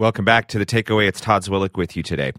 Welcome back to the takeaway. It's Todd Zwillich with you today.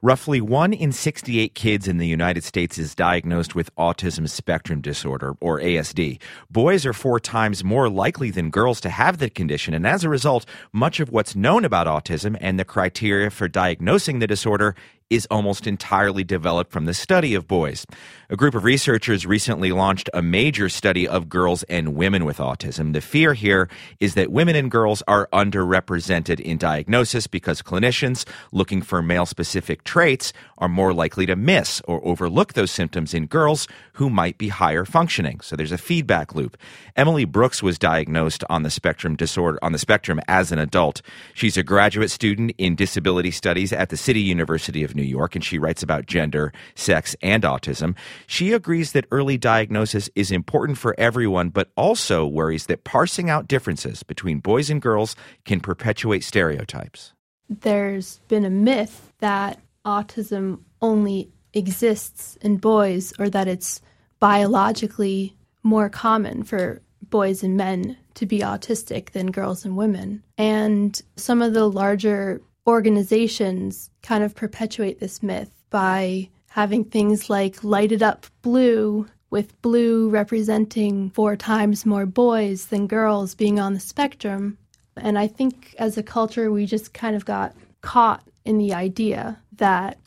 Roughly 1 in 68 kids in the United States is diagnosed with autism spectrum disorder, or ASD. Boys are four times more likely than girls to have the condition, and as a result, much of what's known about autism and the criteria for diagnosing the disorder is almost entirely developed from the study of boys. A group of researchers recently launched a major study of girls and women with autism. The fear here is that women and girls are underrepresented in diagnosis because clinicians looking for male specific traits are more likely to miss or overlook those symptoms in girls who might be higher functioning. So there's a feedback loop. Emily Brooks was diagnosed on the spectrum disorder on the spectrum as an adult. She's a graduate student in disability studies at the City University New York, and she writes about gender, sex, and autism. She agrees that early diagnosis is important for everyone, but also worries that parsing out differences between boys and girls can perpetuate stereotypes. There's been a myth that autism only exists in boys or that it's biologically more common for boys and men to be autistic than girls and women. And some of the larger organizations kind of perpetuate this myth by having things like lighted up blue with blue representing four times more boys than girls being on the spectrum. And I think as a culture, we just kind of got caught in the idea that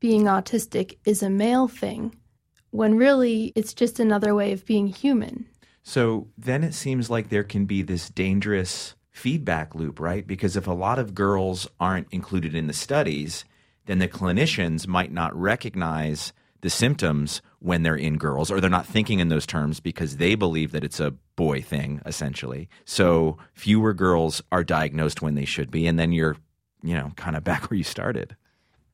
being autistic is a male thing, when really it's just another way of being human. So then it seems like there can be this dangerous feedback loop, right? Because if a lot of girls aren't included in the studies, then the clinicians might not recognize the symptoms when they're in girls, or they're not thinking in those terms because they believe that it's a boy thing, essentially. So fewer girls are diagnosed when they should be, and then you're, you know, kind of back where you started.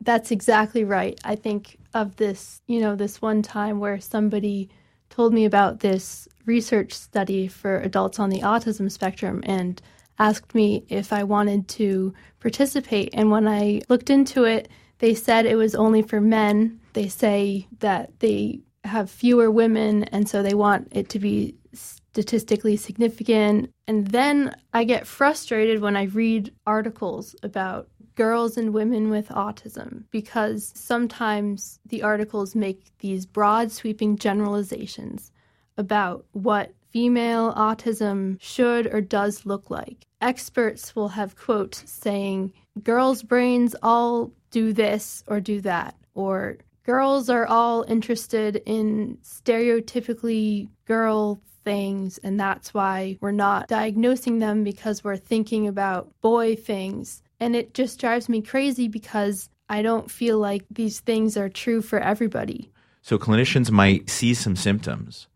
That's exactly right. I think of this, you know, this one time where somebody told me about this research study for adults on the autism spectrum, and asked me if I wanted to participate. And when I looked into it, they said it was only for men. They say that they have fewer women, and so they want it to be statistically significant. And then I get frustrated when I read articles about girls and women with autism because sometimes the articles make these broad, sweeping generalizations about what female autism should or does look like. Experts will have quotes saying, girls' brains all do this or do that, or girls are all interested in stereotypically girl things, and that's why we're not diagnosing them because we're thinking about boy things. And it just drives me crazy because I don't feel like these things are true for everybody. So clinicians might see some symptoms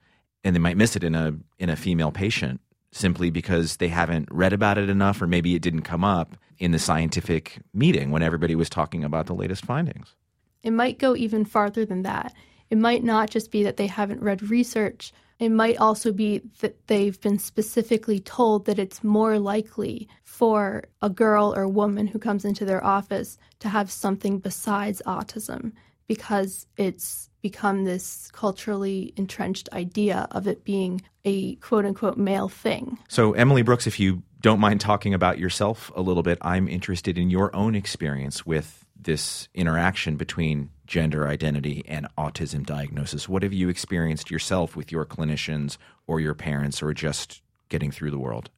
and they might miss it in a in a female patient simply because they haven't read about it enough or maybe it didn't come up in the scientific meeting when everybody was talking about the latest findings. It might go even farther than that. It might not just be that they haven't read research. It might also be that they've been specifically told that it's more likely for a girl or woman who comes into their office to have something besides autism because it's become this culturally entrenched idea of it being a quote unquote male thing. So, Emily Brooks, if you don't mind talking about yourself a little bit, I'm interested in your own experience with this interaction between gender identity and autism diagnosis. What have you experienced yourself with your clinicians or your parents or just getting through the world?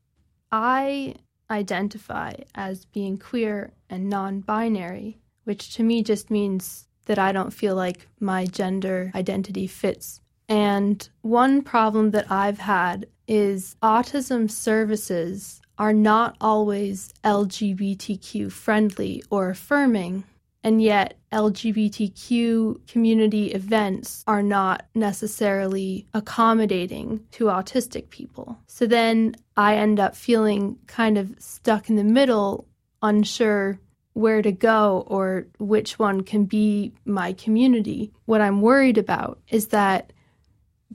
I identify as being queer and non binary, which to me just means that I don't feel like my gender identity fits. And one problem that I've had is autism services are not always LGBTQ friendly or affirming, and yet LGBTQ community events are not necessarily accommodating to autistic people. So then I end up feeling kind of stuck in the middle, unsure where to go or which one can be my community. What I'm worried about is that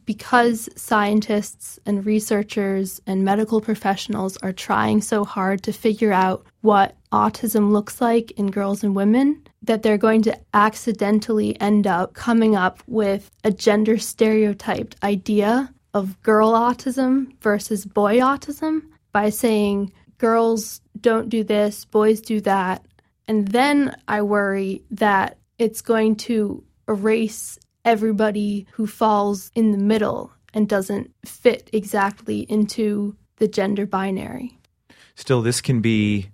because scientists and researchers and medical professionals are trying so hard to figure out what autism looks like in girls and women, that they're going to accidentally end up coming up with a gender stereotyped idea of girl autism versus boy autism by saying girls don't do this, boys do that. And then I worry that it's going to erase everybody who falls in the middle and doesn't fit exactly into the gender binary. Still, this can be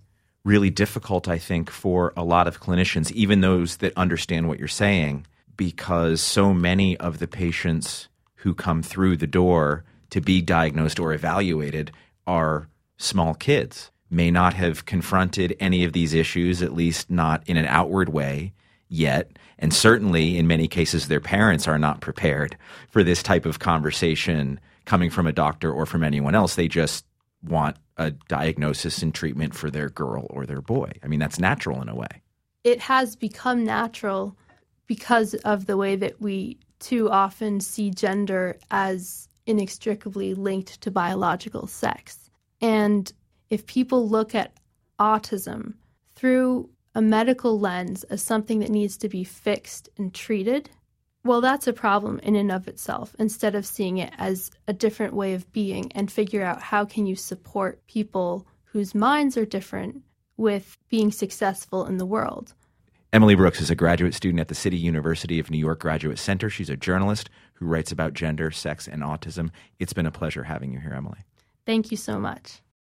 really difficult, I think, for a lot of clinicians, even those that understand what you're saying, because so many of the patients who come through the door to be diagnosed or evaluated are small kids, may not have confronted any of these issues, at least not in an outward way yet. And certainly, in many cases, their parents are not prepared for this type of conversation coming from a doctor or from anyone else. They just want a diagnosis and treatment for their girl or their boy. I mean, that's natural in a way. It has become natural because of the way that we too often see gender as inextricably linked to biological sex. And if people look at autism through a medical lens as something that needs to be fixed and treated, well, that's a problem in and of itself, instead of seeing it as a different way of being and figure out how can you support people whose minds are different with being successful in the world. Emily Brooks is a graduate student at the City University of New York Graduate Center. She's a journalist who writes about gender, sex, and autism. It's been a pleasure having you here, Emily. Thank you so much.